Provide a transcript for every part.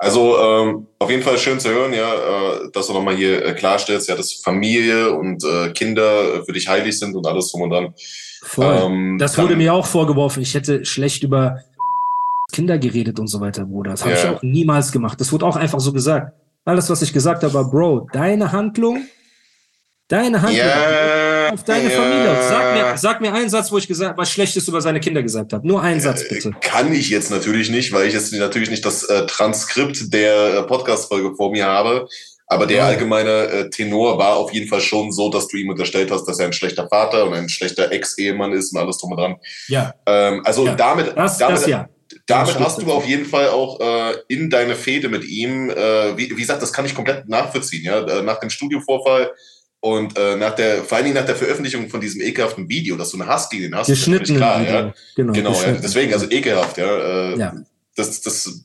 Also ähm, auf jeden Fall schön zu hören, ja, äh, dass du nochmal hier äh, klarstellst, ja, dass Familie und äh, Kinder für dich heilig sind und alles drum und dran. Voll. Ähm, das wurde mir auch vorgeworfen. Ich hätte schlecht über Kinder geredet und so weiter, Bruder. Das habe ja. ich auch niemals gemacht. Das wurde auch einfach so gesagt. Alles, was ich gesagt habe, war, Bro, deine Handlung, deine Handlung ja, auf deine ja. Familie. Sag mir, sag mir einen Satz, wo ich gesagt, was Schlechtes über seine Kinder gesagt habe. Nur einen Satz, bitte. Kann ich jetzt natürlich nicht, weil ich jetzt natürlich nicht das äh, Transkript der äh, Podcast-Folge vor mir habe. Aber der allgemeine äh, Tenor war auf jeden Fall schon so, dass du ihm unterstellt hast, dass er ein schlechter Vater und ein schlechter Ex-Ehemann ist und alles drum und dran. Ja. Ähm, also Ja. damit, Das, damit, das ja. damit hast du auf jeden Fall auch äh, in deine Fehde mit ihm, äh, wie, wie gesagt, das kann ich komplett nachvollziehen, ja, äh, nach dem Studiovorfall und äh, nach der, vor allen Dingen nach der Veröffentlichung von diesem ekelhaften Video, dass du einen Hass gegen den hast, Geschnitten. klar, Video. ja. Genau, Genau, ja, deswegen, also ekelhaft, ja. Äh, Ja. Das, das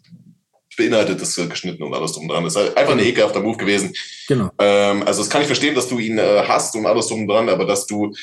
beinhaltet das äh, geschnitten und alles drum dran. Das ist halt einfach ein ekelhafter Move gewesen. Genau. Ähm, also das kann ich verstehen, dass du ihn äh, hast und alles drum dran, aber dass du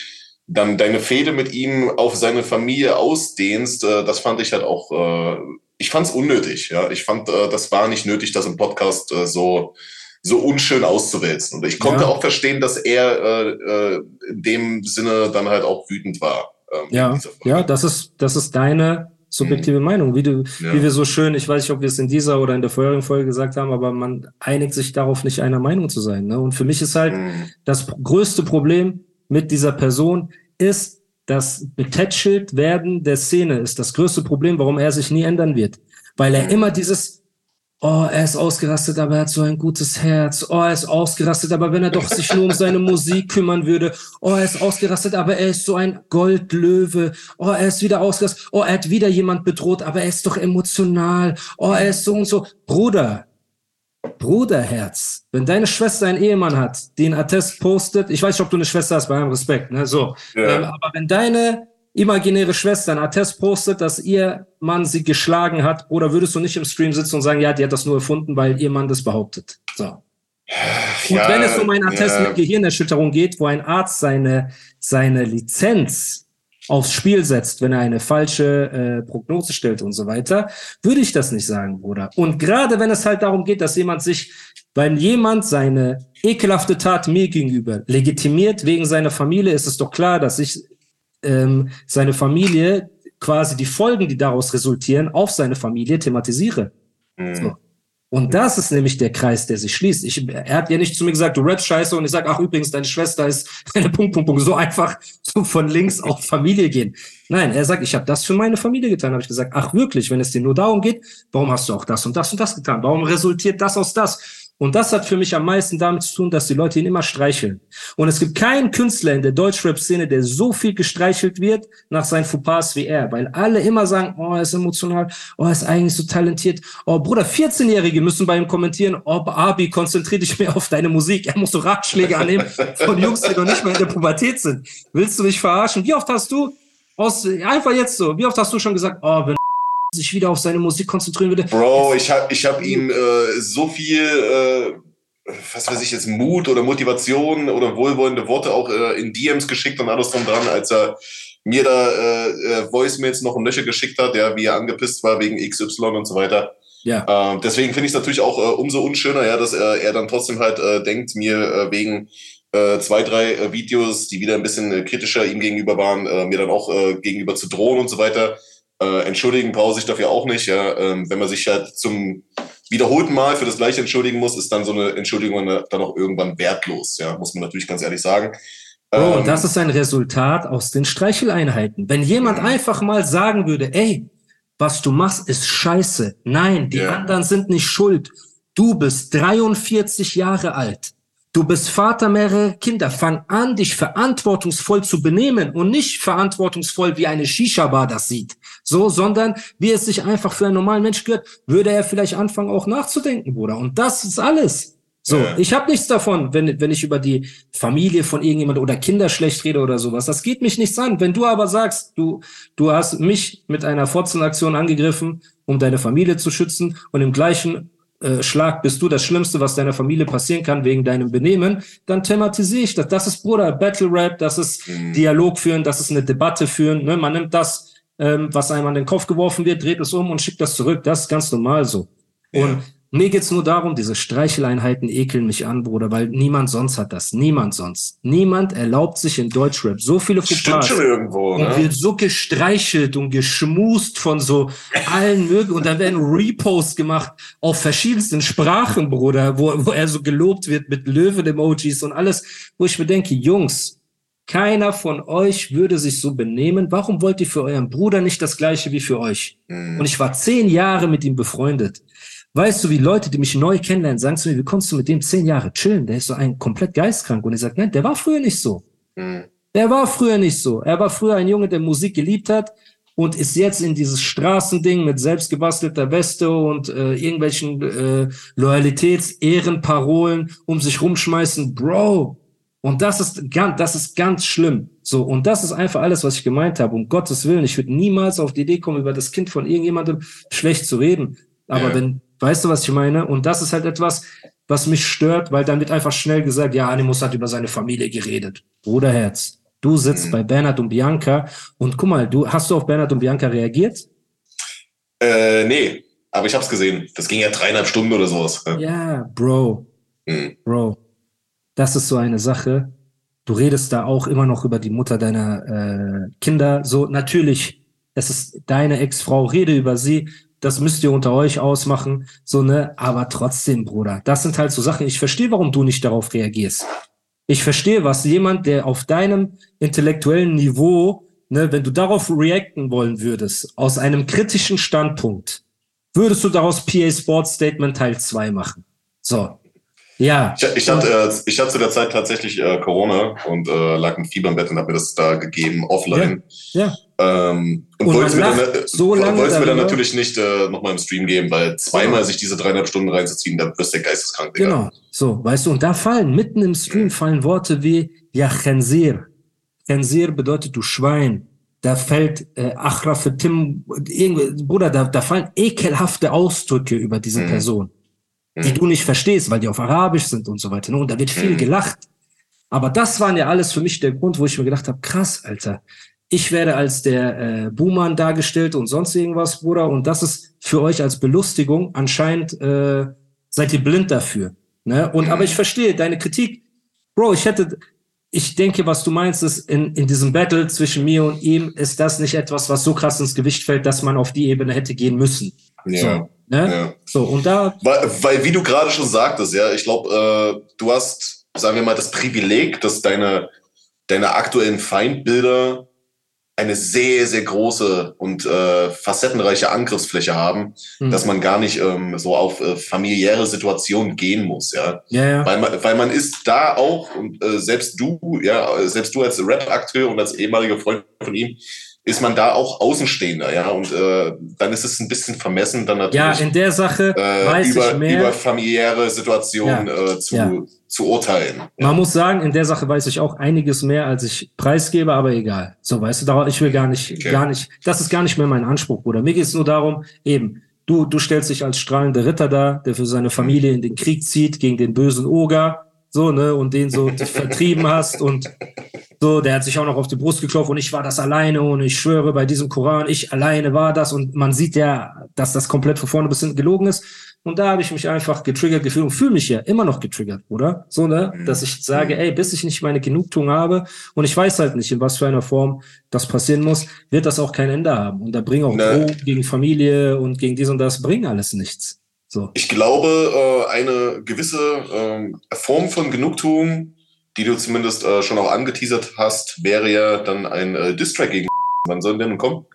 dann deine Fehde mit ihm auf seine Familie ausdehnst, äh, das fand ich halt auch, äh, ich fand es unnötig. Ja, ich fand, äh, das war nicht nötig, das im Podcast äh, so so unschön auszuwälzen. Und ich konnte Ja. auch verstehen, dass er äh, äh, in dem Sinne dann halt auch wütend war. Ähm, Ja, ja, das ist, das ist deine subjektive Meinung, wie du, Ja. wie wir so schön, ich weiß nicht, ob wir es in dieser oder in der vorherigen Folge gesagt haben, aber man einigt sich darauf, nicht einer Meinung zu sein. Ne? Und für mich ist halt Mhm. das größte Problem mit dieser Person ist das betätschelt werden der Szene ist das größte Problem, warum er sich nie ändern wird. Weil er Mhm. immer dieses, oh, er ist ausgerastet, aber er hat so ein gutes Herz. Oh, er ist ausgerastet, aber wenn er doch sich nur um seine Musik kümmern würde. Oh, er ist ausgerastet, aber er ist so ein Goldlöwe. Oh, er ist wieder ausgerastet. Oh, er hat wieder jemand bedroht, aber er ist doch emotional. Oh, er ist so und so. Bruder, Bruderherz, wenn deine Schwester einen Ehemann hat, den Attest postet, ich weiß nicht, ob du eine Schwester hast, bei allem Respekt, ne, so. Ja. Ähm, aber wenn deine imaginäre Schwester einen Attest postet, dass ihr Mann sie geschlagen hat, oder würdest du nicht im Stream sitzen und sagen, ja, die hat das nur erfunden, weil ihr Mann das behauptet? So. Und Ja, wenn es um einen Attest ja. mit Gehirnerschütterung geht, wo ein Arzt seine, seine Lizenz aufs Spiel setzt, wenn er eine falsche äh, Prognose stellt und so weiter, würde ich das nicht sagen, Bruder. Und gerade wenn es halt darum geht, dass jemand sich, wenn jemand seine ekelhafte Tat mir gegenüber legitimiert wegen seiner Familie, ist es doch klar, dass ich ähm, seine Familie quasi die Folgen, die daraus resultieren, auf seine Familie thematisiere. Mhm. So. Und das ist nämlich der Kreis, der sich schließt. Ich, er hat ja nicht zu mir gesagt, du rappst scheiße und ich sag, ach übrigens, deine Schwester ist eine Punkt, Punkt, Punkt. So einfach so von links auf Familie gehen. Nein, er sagt, ich habe das für meine Familie getan. Habe ich gesagt, ach wirklich, wenn es dir nur darum geht, warum hast du auch das und das und das getan? Warum resultiert das aus das? Und das hat für mich am meisten damit zu tun, dass die Leute ihn immer streicheln. Und es gibt keinen Künstler in der Deutschrap-Szene, der so viel gestreichelt wird nach seinen Fauxpas wie er. Weil alle immer sagen, oh, er ist emotional, oh, er ist eigentlich so talentiert. Oh, Bruder, 14-Jährige müssen bei ihm kommentieren, oh, Abi, konzentrier dich mehr auf deine Musik. Er muss so Ratschläge annehmen von Jungs, die noch nicht mal in der Pubertät sind. Willst du mich verarschen? Wie oft hast du aus, einfach jetzt so, wie oft hast du schon gesagt, oh, wenn sich wieder auf seine Musik konzentrieren würde, Bro, ich habe ich hab ihm äh, so viel, äh, was weiß ich jetzt, Mut oder Motivation oder wohlwollende Worte auch äh, in DMs geschickt und alles drum dran, als er mir da äh, äh, Voicemails noch und Löcher geschickt hat, ja, wie er angepisst war wegen XY und so weiter. ja. Ähm, deswegen finde ich es natürlich auch äh, umso unschöner, ja, dass er, er dann trotzdem halt äh, denkt, mir äh, wegen äh, zwei, drei äh, Videos, die wieder ein bisschen äh, kritischer ihm gegenüber waren, äh, mir dann auch äh, gegenüber zu drohen und so weiter. Äh, entschuldigen brauche ich dafür auch nicht. Ja? Ähm, wenn man sich halt zum wiederholten Mal für das gleiche entschuldigen muss, ist dann so eine Entschuldigung dann auch irgendwann wertlos. Ja, muss man natürlich ganz ehrlich sagen. Ähm, und das ist ein Resultat aus den Streicheleinheiten. Wenn jemand einfach mal sagen würde, ey, was du machst, ist scheiße. Nein, die Ja. anderen sind nicht schuld. Du bist 43 Jahre alt. Du bist Vater mehrerer Kinder. Fang an, dich verantwortungsvoll zu benehmen und nicht verantwortungsvoll, wie eine Shisha-Bar das sieht. So, sondern wie es sich einfach für einen normalen Mensch gehört, würde er vielleicht anfangen auch nachzudenken, Bruder. Und das ist alles. So, ja. ich habe nichts davon, wenn, wenn ich über die Familie von irgendjemand oder Kinder schlecht rede oder sowas. Das geht mich nichts an. Wenn du aber sagst, du, du hast mich mit einer Fotzenaktion angegriffen, um deine Familie zu schützen und im gleichen äh, Schlag bist du das Schlimmste, was deiner Familie passieren kann wegen deinem Benehmen, dann thematisiere ich das. Das ist Bruder, Battle Rap, das ist mhm. Dialog führen, das ist eine Debatte führen. Ne? Man nimmt das, ähm, was einem an den Kopf geworfen wird, dreht es um und schickt das zurück. Das ist ganz normal so. Ja. Und mir geht's nur darum, diese Streicheleinheiten ekeln mich an, Bruder, weil niemand sonst hat das. Niemand sonst. Niemand erlaubt sich in Deutschrap so viele Fauxpas. schon irgendwo, ne? Und wird so gestreichelt und geschmust von so allen möglichen. Und dann werden Reposts gemacht auf verschiedensten Sprachen, Bruder, wo, wo er so gelobt wird mit Löwen-Emojis und alles, wo ich mir denke, Jungs, keiner von euch würde sich so benehmen. Warum wollt ihr für euren Bruder nicht das Gleiche wie für euch? Mhm. Und ich war zehn Jahre mit ihm befreundet. Weißt du, wie Leute, die mich neu kennenlernen, sagen zu mir, wie konntest du mit dem zehn Jahre chillen? Der ist so ein komplett geistkrank. Und ich sage, nein, der war früher nicht so. Mhm. Der war früher nicht so. Er war früher ein Junge, der Musik geliebt hat und ist jetzt in dieses Straßending mit selbstgebastelter Weste und äh, irgendwelchen äh, Loyalitäts-Ehrenparolen um sich rumschmeißen. Bro, und das ist ganz, das ist ganz schlimm. So, und das ist einfach alles, was ich gemeint habe. Um Gottes Willen, ich würde niemals auf die Idee kommen, über das Kind von irgendjemandem schlecht zu reden. Aber ja. wenn Weißt du, was ich meine? Und das ist halt etwas, was mich stört, weil dann wird einfach schnell gesagt, ja, Animus hat über seine Familie geredet. Bruderherz, du sitzt mhm. bei Bernhard und Bianca und guck mal, du hast du auf Bernhard und Bianca reagiert? Äh, nee, aber ich hab's gesehen. Das ging ja dreieinhalb Stunden oder sowas. Ja, Bro. Mhm. Bro. Das ist so eine Sache. Du redest da auch immer noch über die Mutter deiner äh, Kinder. So, natürlich, es ist deine Ex-Frau, rede über sie, das müsst ihr unter euch ausmachen, so, ne, aber trotzdem, Bruder, das sind halt so Sachen, ich verstehe, warum du nicht darauf reagierst. Ich verstehe, was jemand, der auf deinem intellektuellen Niveau, ne, wenn du darauf reacten wollen würdest, aus einem kritischen Standpunkt, würdest du daraus PA Sports Statement Teil 2 machen. So. Ja. Ich, ich hatte, äh, ich hatte zu der Zeit tatsächlich äh, Corona und äh, lag im Fieber im Bett und habe mir das da gegeben, offline. Ja. ja. Ähm, und, und wollte es mir, dann, so mir dann natürlich nicht äh, nochmal im Stream geben, weil zweimal genau. sich diese dreieinhalb Stunden reinzuziehen, da wirst du geisteskrank. Digga. Genau, so, weißt du, und da fallen, mitten im Stream fallen Worte wie, ja, Khensir. Khensir bedeutet du Schwein. Da fällt äh, Achra für Tim, irgendwie, Bruder, da, da fallen ekelhafte Ausdrücke über diese mhm. Person, die mhm. du nicht verstehst, weil die auf Arabisch sind und so weiter. Ne? Und da wird viel mhm. gelacht. Aber das waren ja alles für mich der Grund, wo ich mir gedacht habe, krass, Alter, ich werde als der äh, Buhmann dargestellt und sonst irgendwas, Bruder. Und das ist für euch als Belustigung. Anscheinend äh, seid ihr blind dafür. Ne? Und aber ich verstehe deine Kritik. Bro, ich hätte, ich denke, was du meinst, ist in, in diesem Battle zwischen mir und ihm, ist das nicht etwas, was so krass ins Gewicht fällt, dass man auf die Ebene hätte gehen müssen. Ja. So, ne? ja. so und da. Weil, weil, wie du gerade schon sagtest, ja, ich glaube, äh, du hast, sagen wir mal, das Privileg, dass deine, deine aktuellen Feindbilder eine sehr, sehr große und äh, facettenreiche Angriffsfläche haben, mhm. dass man gar nicht ähm, so auf äh, familiäre Situationen gehen muss, ja. ja, ja. Weil, man, weil man ist da auch, und äh, selbst du, ja, selbst du als Rap-Akteur und als ehemaliger Freund von ihm, ist man da auch Außenstehender, ja, und äh, dann ist es ein bisschen vermessen, dann natürlich ja, in der Sache äh, weiß über, ich mehr. über familiäre Situationen ja. äh, zu, ja. zu urteilen. Ja. Man muss sagen, in der Sache weiß ich auch einiges mehr, als ich preisgebe, aber egal. So, weißt du, ich will gar nicht, okay. gar nicht, das ist gar nicht mehr mein Anspruch, Bruder. Mir geht es nur darum, eben, du, du stellst dich als strahlender Ritter dar, der für seine Familie in den Krieg zieht gegen den bösen Oger, so, ne, und den so vertrieben hast und so, der hat sich auch noch auf die Brust geklopft und ich war das alleine und ich schwöre bei diesem Koran, ich alleine war das und man sieht ja, dass das komplett von vorne bis hinten gelogen ist. Und da habe ich mich einfach getriggert gefühlt und fühle mich ja immer noch getriggert, oder? So, ne? Mhm. Dass ich sage, ey, bis ich nicht meine Genugtuung habe und ich weiß halt nicht, in was für einer Form das passieren muss, wird das auch kein Ende haben. Und da bringen auch ne. Drohungen gegen Familie und gegen dies und das, bringen alles nichts. So. Ich glaube, äh, eine gewisse ähm, Form von Genugtuung die du zumindest äh, schon auch angeteasert hast, wäre ja dann ein äh, Distrack gegen. Wann soll denn kommen?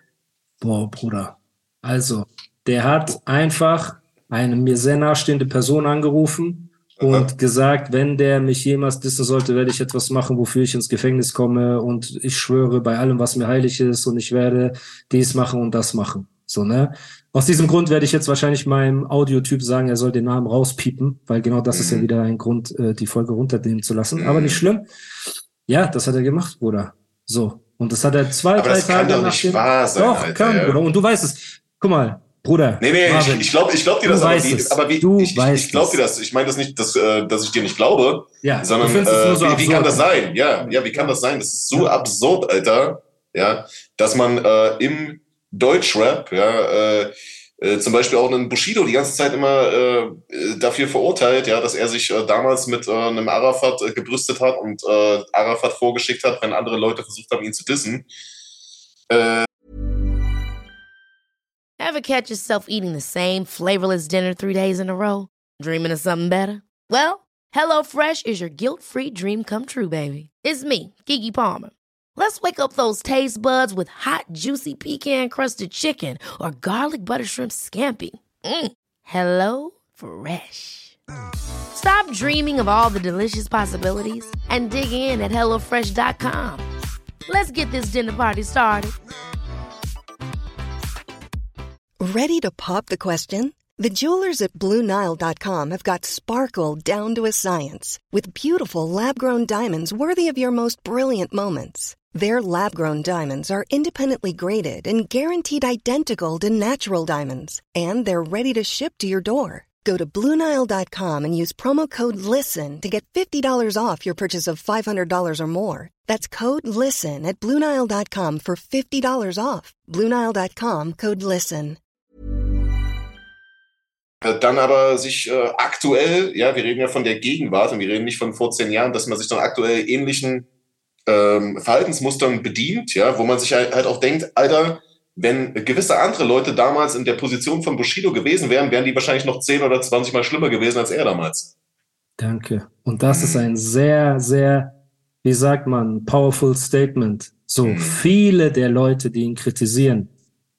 Boah, Bruder. Also, der hat einfach eine mir sehr nahestehende Person angerufen und Aha. gesagt, wenn der mich jemals dissen sollte, werde ich etwas machen, wofür ich ins Gefängnis komme und ich schwöre bei allem, was mir heilig ist und ich werde dies machen und das machen. So, ne? Aus diesem Grund werde ich jetzt wahrscheinlich meinem Audiotyp sagen, er soll den Namen rauspiepen, weil genau das mhm. ist ja mhm. wieder ein Grund, äh, die Folge runternehmen zu lassen. Mhm. Aber nicht schlimm. Ja, das hat er gemacht, Bruder. So. Und das hat er zwei, Aber drei das Tage kann doch nicht wahr sein. Doch, Alter, kann, ja. Bruder. Und du weißt es. Guck mal, Bruder. Nee, nee, Marvin, ich, ich glaube ich glaub dir das, aber wie, aber wie, du ich, ich, ich glaube dir das. Ich meine das nicht, dass, äh, dass ich dir nicht glaube, ja, sondern äh, so wie, wie kann das sein? Ja, ja, wie kann das sein? Das ist so absurd, Alter, ja, dass man äh, im Deutschrap, ja, äh, äh, zum Beispiel auch einen Bushido die ganze Zeit immer äh, dafür verurteilt, ja, dass er sich äh, damals mit äh, einem Arafat äh, gebrüstet hat und äh, Arafat vorgeschickt hat, wenn andere Leute versucht haben, ihn zu dissen. Äh, Ever catch yourself eating the same flavorless dinner three days in a row? Dreaming of something better? Well, HelloFresh is your guilt-free dream come true, baby. It's me, Kiki Palmer. Let's wake up those taste buds with hot, juicy pecan crusted chicken or garlic butter shrimp scampi. Mm. Hello Fresh. Stop dreaming of all the delicious possibilities and dig in at HelloFresh.com. Let's get this dinner party started. Ready to pop the question? The jewelers at Bluenile.com have got sparkle down to a science with beautiful lab grown diamonds worthy of your most brilliant moments. Their lab grown diamonds are independently graded and guaranteed identical to natural diamonds, and they're ready to ship to your door. Go to Bluenile.com and use promo code LISTEN to get $50 off your purchase of $500 or more. That's code LISTEN at Bluenile.com for $50 off. Bluenile.com code LISTEN. Äh, dann aber sich äh, aktuell, ja, wir reden ja von der Gegenwart und wir reden nicht von vor zehn Jahren, dass man sich dann aktuell ähnlichen ähm, Verhaltensmustern bedient, ja, wo man sich halt, halt auch denkt, Alter, wenn gewisse andere Leute damals in der Position von Bushido gewesen wären, wären die wahrscheinlich noch 10 oder 20 Mal schlimmer gewesen als er damals. Danke. Und das ist ein sehr, sehr, wie sagt man, powerful Statement. So mhm. viele der Leute, die ihn kritisieren,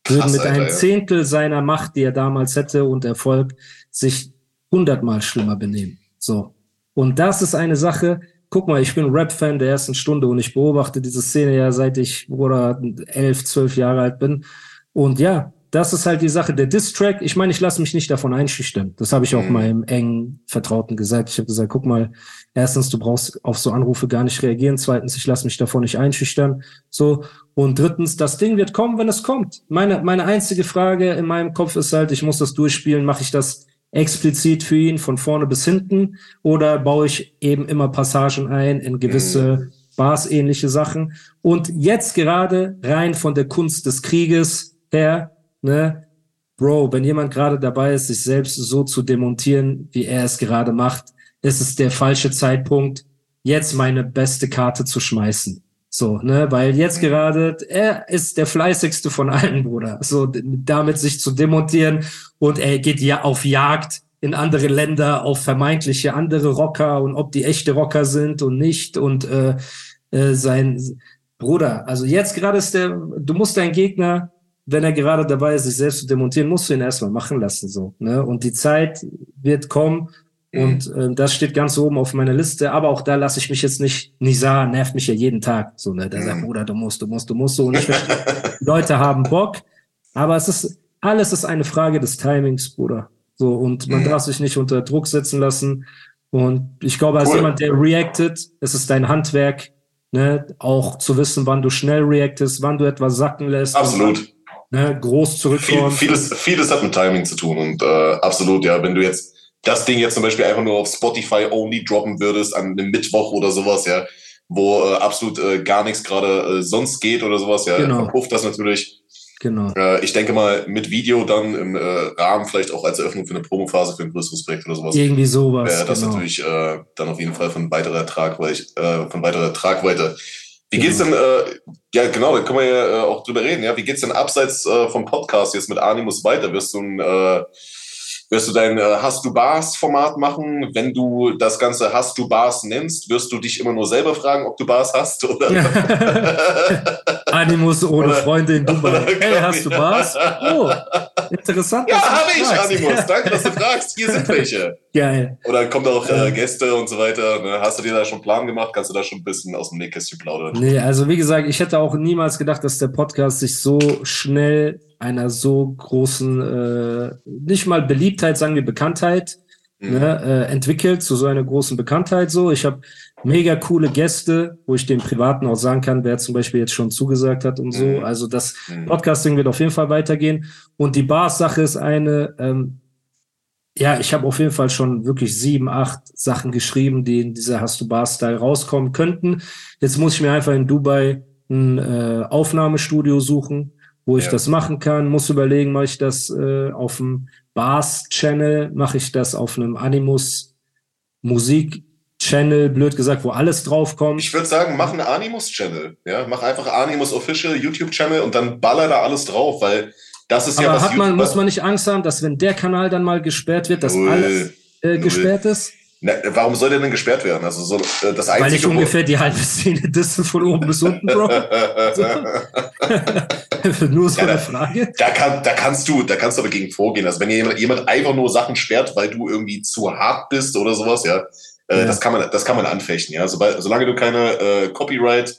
würden Krass, mit Alter, einem Zehntel seiner Macht, die er damals hätte und Erfolg, sich hundertmal schlimmer benehmen. So. Und das ist eine Sache, guck mal, ich bin Rap-Fan der ersten Stunde und ich beobachte diese Szene ja seit ich oder elf, zwölf Jahre alt bin. Und ja, das ist halt die Sache. Der Diss-Track, ich meine, ich lasse mich nicht davon einschüchtern. Das habe ich auch mhm. meinem engen Vertrauten gesagt. Ich habe gesagt, guck mal, erstens, du brauchst auf so Anrufe gar nicht reagieren. Zweitens, ich lasse mich davon nicht einschüchtern. So. Und drittens, das Ding wird kommen, wenn es kommt. Meine, meine einzige Frage in meinem Kopf ist halt, ich muss das durchspielen. Mache ich das explizit für ihn von vorne bis hinten oder baue ich eben immer Passagen ein in gewisse mhm. Bars-ähnliche Sachen? Und jetzt gerade rein von der Kunst des Krieges her, ne, Bro, wenn jemand gerade dabei ist, sich selbst so zu demontieren, wie er es gerade macht, ist es der falsche Zeitpunkt, jetzt meine beste Karte zu schmeißen. So, ne, weil jetzt gerade, er ist der fleißigste von allen, Bruder. So, damit sich zu demontieren und er geht ja auf Jagd in andere Länder, auf vermeintliche andere Rocker und ob die echte Rocker sind und nicht und äh, äh, sein Bruder. Also jetzt gerade ist der, du musst deinen Gegner, wenn er gerade dabei ist, sich selbst zu demontieren, musst du ihn erstmal machen lassen, so, ne, und die Zeit wird kommen, Mhm. Und äh, das steht ganz oben auf meiner Liste, aber auch da lasse ich mich jetzt nicht, Nisa nervt mich ja jeden Tag. So, ne? Der mhm. sagt, Bruder, du musst, du musst, du musst so. Und ich Leute haben Bock, aber es ist, alles ist eine Frage des Timings, Bruder. So, und man mhm. darf sich nicht unter Druck setzen lassen. Und ich glaube, als cool. jemand, der reactet, es ist dein Handwerk, ne, auch zu wissen, wann du schnell reactest, wann du etwas sacken lässt. Absolut. ne, groß zurückkommst. Viel, vieles, vieles hat mit Timing zu tun und äh, absolut, ja, wenn du jetzt das Ding jetzt zum Beispiel einfach nur auf Spotify only droppen würdest an einem Mittwoch oder sowas, ja, wo äh, absolut äh, gar nichts gerade äh, sonst geht oder sowas, ja, genau. verpufft das natürlich. Genau. Äh, ich denke mal, mit Video dann im äh, Rahmen vielleicht auch als Eröffnung für eine Promophase für ein größeres Projekt oder sowas. Irgendwie sowas. Wäre das genau. natürlich äh, dann auf jeden Fall von weiterer Tragweite. Von weiterer Tragweite. Wie geht's genau. denn, äh, ja genau, da können wir ja äh, auch drüber reden, ja. Wie geht's denn abseits äh, vom Podcast jetzt mit Animus weiter? Wirst du ein äh, Wirst du dein äh, Hast du Bars-Format machen? Wenn du das Ganze Hast du Bars nennst, wirst du dich immer nur selber fragen, ob du Bars hast? Oder? Animus ohne oder, Freunde in Dubai. Hey, hast du Bars? Oh, interessant. Ja, habe ich, Animus. Danke, dass du fragst. Hier sind welche. Geil. Oder kommt auch äh, Gäste und so weiter. Ne? Hast du dir da schon einen Plan gemacht? Kannst du da schon ein bisschen aus dem Nähkästchen plaudern? Nee, also wie gesagt, ich hätte auch niemals gedacht, dass der Podcast sich so schnell einer so großen, äh, nicht mal Beliebtheit, sagen wir Bekanntheit, mhm. ne, äh, entwickelt zu so einer großen Bekanntheit. So, ich habe mega coole Gäste, wo ich den Privaten auch sagen kann, wer zum Beispiel jetzt schon zugesagt hat und so. Mhm. Also das mhm. Podcasting wird auf jeden Fall weitergehen. Und die Bars-Sache ist eine, ähm, ja, ich habe auf jeden Fall schon wirklich sieben, acht Sachen geschrieben, die in dieser Hast du Bar-Style rauskommen könnten. Jetzt muss ich mir einfach in Dubai ein äh, Aufnahmestudio suchen, wo ich ja. das machen kann. Muss überlegen, mache ich das äh, auf dem Bars-Channel, mache ich das auf einem Animus Musik-Channel, blöd gesagt, wo alles draufkommt. Ich würde sagen, mach einen Animus-Channel. Ja? Mach einfach Animus Official YouTube-Channel und dann baller da alles drauf, weil das ist Aber ja was hat man, muss man nicht Angst haben, dass wenn der Kanal dann mal gesperrt wird, dass Null. alles äh, gesperrt ist? Na, warum soll der denn gesperrt werden? Also so, äh, das einzige, Weil ich ungefähr die halbe Szene dissen von oben bis unten, Bro. nur so ja, eine Frage. Da, kann, da kannst du, da kannst du dagegen vorgehen. Also wenn jemand, jemand einfach nur Sachen sperrt, weil du irgendwie zu hart bist oder sowas, ja, äh, ja. das kann man, das kann man anfechten. Ja, Sobald, solange du keine äh, Copyright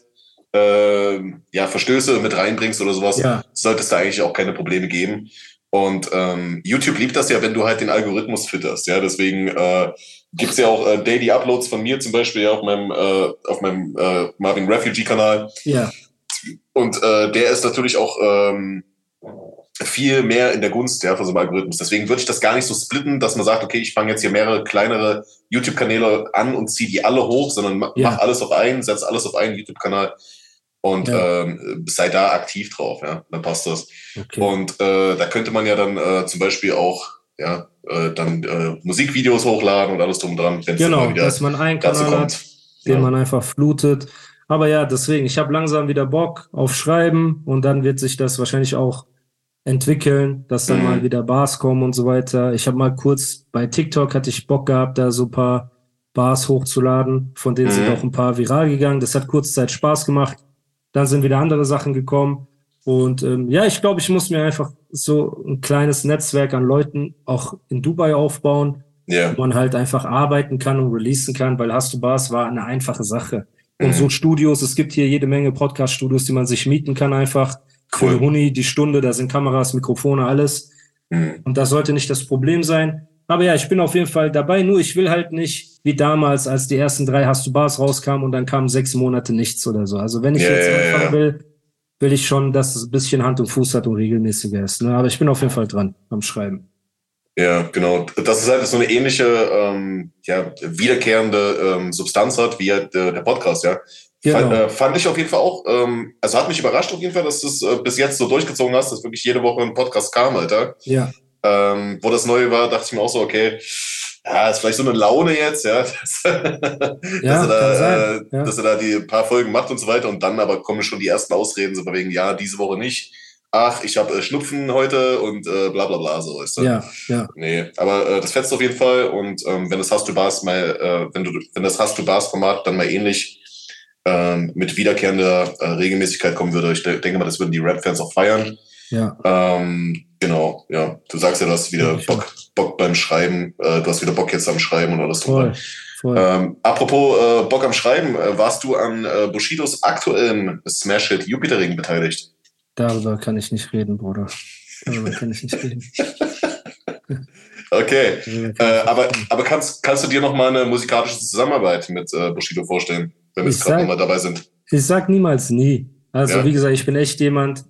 äh, ja, Verstöße mit reinbringst oder sowas, ja. sollte es da eigentlich auch keine Probleme geben. Und ähm, YouTube liebt das ja, wenn du halt den Algorithmus fütterst. Ja, deswegen äh, gibt es ja auch äh, Daily Uploads von mir zum Beispiel ja, auf meinem, äh, auf meinem äh, Marvin Refugee Kanal. Ja. Und äh, der ist natürlich auch ähm, viel mehr in der Gunst ja, von so einem Algorithmus. Deswegen würde ich das gar nicht so splitten, dass man sagt, okay, ich fange jetzt hier mehrere kleinere YouTube-Kanäle an und ziehe die alle hoch, sondern mach ja. alles auf einen, setz alles auf einen YouTube-Kanal und ja. ähm, sei da aktiv drauf, ja, dann passt das. Okay. Und äh, da könnte man ja dann äh, zum Beispiel auch ja, äh, dann äh, Musikvideos hochladen und alles drum und dran. Genau, dass man einen Kanal hat, den ja. man einfach flutet. Aber ja, deswegen, ich habe langsam wieder Bock auf Schreiben und dann wird sich das wahrscheinlich auch entwickeln, dass dann mhm. mal wieder Bars kommen und so weiter. Ich habe mal kurz bei TikTok hatte ich Bock gehabt, da so paar Bars hochzuladen, von denen mhm. sind auch ein paar viral gegangen. Das hat kurz Zeit Spaß gemacht. Dann sind wieder andere Sachen gekommen. Und ähm, ja, ich glaube, ich muss mir einfach so ein kleines Netzwerk an Leuten auch in Dubai aufbauen, yeah. wo man halt einfach arbeiten kann und releasen kann, weil Hast du Bars war eine einfache Sache. Und mhm. so Studios, es gibt hier jede Menge Podcast-Studios, die man sich mieten kann einfach. Cool. Für Huni die Stunde, da sind Kameras, Mikrofone, alles. Mhm. Und das sollte nicht das Problem sein. Aber ja, ich bin auf jeden Fall dabei. Nur ich will halt nicht wie damals, als die ersten drei Hast du Bars rauskamen und dann kamen sechs Monate nichts oder so. Also wenn ich yeah, jetzt anfangen yeah. will, will ich schon, dass es ein bisschen Hand und Fuß hat und regelmäßiger ist. Ne? Aber ich bin auf jeden Fall dran am Schreiben. Ja, genau. Das ist halt so eine ähnliche, ähm, ja, wiederkehrende ähm, Substanz hat, wie halt der, der Podcast, ja. Genau. Fand, äh, fand ich auf jeden Fall auch, ähm, also hat mich überrascht auf jeden Fall, dass du es äh, bis jetzt so durchgezogen hast, dass wirklich jede Woche ein Podcast kam, Alter. Ja. Ähm, wo das Neue war, dachte ich mir auch so, okay, ja, ist vielleicht so eine Laune jetzt, ja, dass, ja, dass, er da, äh, ja. dass er da die paar Folgen macht und so weiter und dann aber kommen schon die ersten Ausreden, so wegen, ja, diese Woche nicht. Ach, ich habe äh, Schnupfen heute und äh, bla bla bla, so ist das. Ja, ja. Nee, aber äh, das fetzt auf jeden Fall und ähm, wenn das hast du Bars mal, äh, wenn du, wenn das hast du Bars Format dann mal ähnlich ähm, mit wiederkehrender äh, Regelmäßigkeit kommen würde, ich denke mal, das würden die Rap-Fans auch feiern. Ja. Ähm, genau, ja. Du sagst ja, du hast wieder Bock, Bock beim Schreiben, äh, du hast wieder Bock jetzt am Schreiben und alles Voll. Ähm, apropos äh, Bock am Schreiben, äh, warst du an äh, Bushidos aktuellen Smash-Hit Jupiter-Ring beteiligt? Darüber kann ich nicht reden, Bruder. Darüber kann ich nicht reden. okay, äh, aber, aber kannst, kannst du dir noch mal eine musikalische Zusammenarbeit mit äh, Bushido vorstellen, wenn wir jetzt gerade nochmal dabei sind? Ich sag niemals nie. Also ja? wie gesagt, ich bin echt jemand,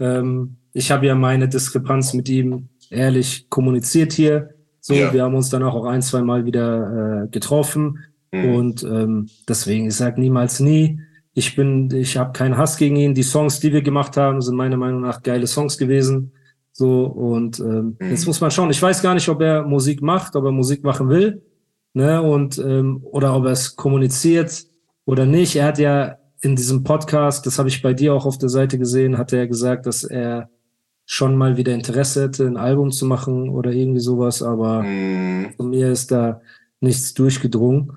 ähm, ich habe ja meine Diskrepanz mit ihm ehrlich kommuniziert hier. So, ja. wir haben uns dann auch ein, zwei Mal wieder äh, getroffen. Mhm. Und ähm, deswegen, ich sage niemals nie. Ich bin, ich habe keinen Hass gegen ihn. Die Songs, die wir gemacht haben, sind meiner Meinung nach geile Songs gewesen. So, und ähm, mhm. jetzt muss man schauen. Ich weiß gar nicht, ob er Musik macht, ob er Musik machen will. Ne, und ähm, oder ob er es kommuniziert oder nicht. Er hat ja in diesem Podcast, das habe ich bei dir auch auf der Seite gesehen, hat er gesagt, dass er schon mal wieder Interesse hätte, ein Album zu machen oder irgendwie sowas, aber Mm, von mir ist da nichts durchgedrungen.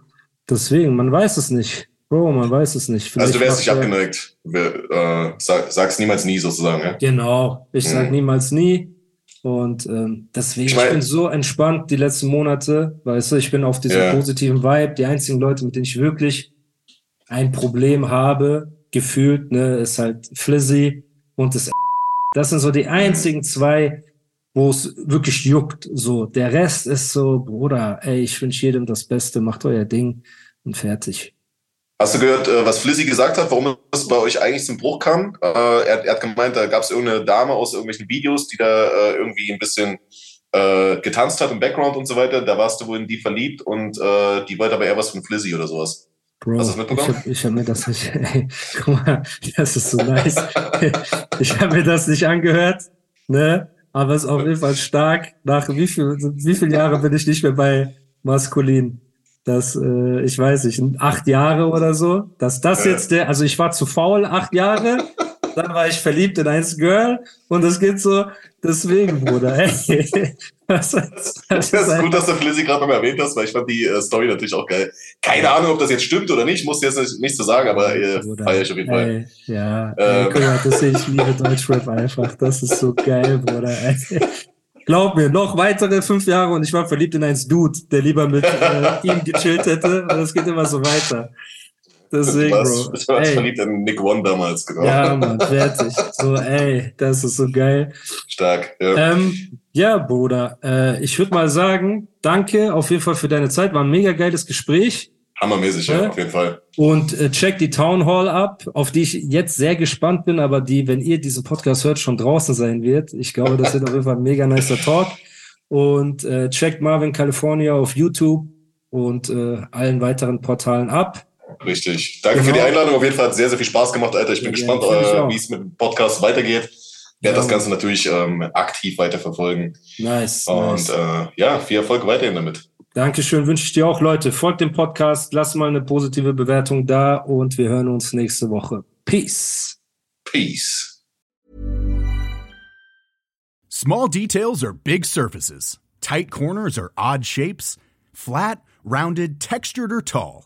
Deswegen, man weiß es nicht. Bro, man weiß es nicht. also du Vielleicht wärst nicht abgeneigt. Wir, Äh, sag, sag's niemals nie sozusagen, ja? Genau, ich sag Mhm. niemals nie. Und ähm, deswegen, Ich ich, mein- bin so entspannt die letzten Monate, weißt du, ich bin auf diesem Ja. positiven Vibe. Die einzigen Leute, mit denen ich wirklich ein Problem habe, gefühlt, ne, ist halt Flizzy und das. Das sind so die einzigen zwei, wo es wirklich juckt. So, der Rest ist so, Bruder, ey, ich wünsche jedem das Beste, macht euer Ding und fertig. Hast du gehört, äh, was Flizzy gesagt hat, warum es bei euch eigentlich zum Bruch kam? Äh, er, er hat gemeint, da gab es irgendeine Dame aus irgendwelchen Videos, die da äh, irgendwie ein bisschen äh, getanzt hat im Background und so weiter. Da warst du wohl in die verliebt und äh, die wollte aber eher was von Flizzy oder sowas. Bro, Hast du das ich mitbekommen? habe ich hab mir das nicht, ey, guck mal, das ist so nice. Ich habe mir das nicht angehört, ne? Aber es ist auf jeden Fall stark. Nach wie viel, wie viele Jahre bin ich nicht mehr bei Maskulin? Das, äh, ich weiß nicht, acht Jahre oder so. Dass das Ja. jetzt der, also ich war zu faul, acht Jahre. Dann war ich verliebt in eins Girl und es geht so, deswegen, Bruder, ey. Was, was, Das ist gut, dass du Flizzy gerade nochmal erwähnt hast, weil ich fand die äh, Story natürlich auch geil. Keine Ahnung, ob das jetzt stimmt oder nicht, muss jetzt nicht, nicht zu sagen, aber äh, feier ich auf jeden Fall. Ey, ja, Ähm. ey, guck mal, das sehe ich liebe Deutschrap einfach. Das ist so geil, Bruder. Ey. Glaub mir, noch weitere fünf Jahre und ich war verliebt in einen Dude, der lieber mit äh, ihm gechillt hätte. Und es geht immer so weiter. Deswegen, warst, Bro. du warst Ey, verliebt in Nick One damals, genau. ja, Mann, fertig. So, ey, das ist so geil. Stark. Ja. Ähm, ja, Bruder, äh, ich würde mal sagen, danke auf jeden Fall für deine Zeit. War ein mega geiles Gespräch. Hammermäßig, ja, Hä? auf jeden Fall. Und äh, check die Town Hall ab, auf die ich jetzt sehr gespannt bin, aber die, wenn ihr diesen Podcast hört, schon draußen sein wird. Ich glaube, das wird auf jeden Fall ein mega nicer Talk. Und äh, checkt Marvin California auf YouTube und äh, allen weiteren Portalen ab. Richtig. Danke für Genau. die Einladung. Auf jeden Fall hat sehr, sehr viel Spaß gemacht, Alter. Ich bin Ja, gespannt, ich äh, wie es mit dem Podcast weitergeht. Werde Ja. das Ganze natürlich ähm, aktiv weiterverfolgen. Nice. Und nice. äh, ja, viel Erfolg weiterhin damit. Dankeschön, wünsche ich dir auch, Leute. Folgt dem Podcast, lasst mal eine positive Bewertung da und wir hören uns nächste Woche. Peace. Peace. Small details are big surfaces. Tight corners are odd shapes. Flat, rounded, textured, or tall.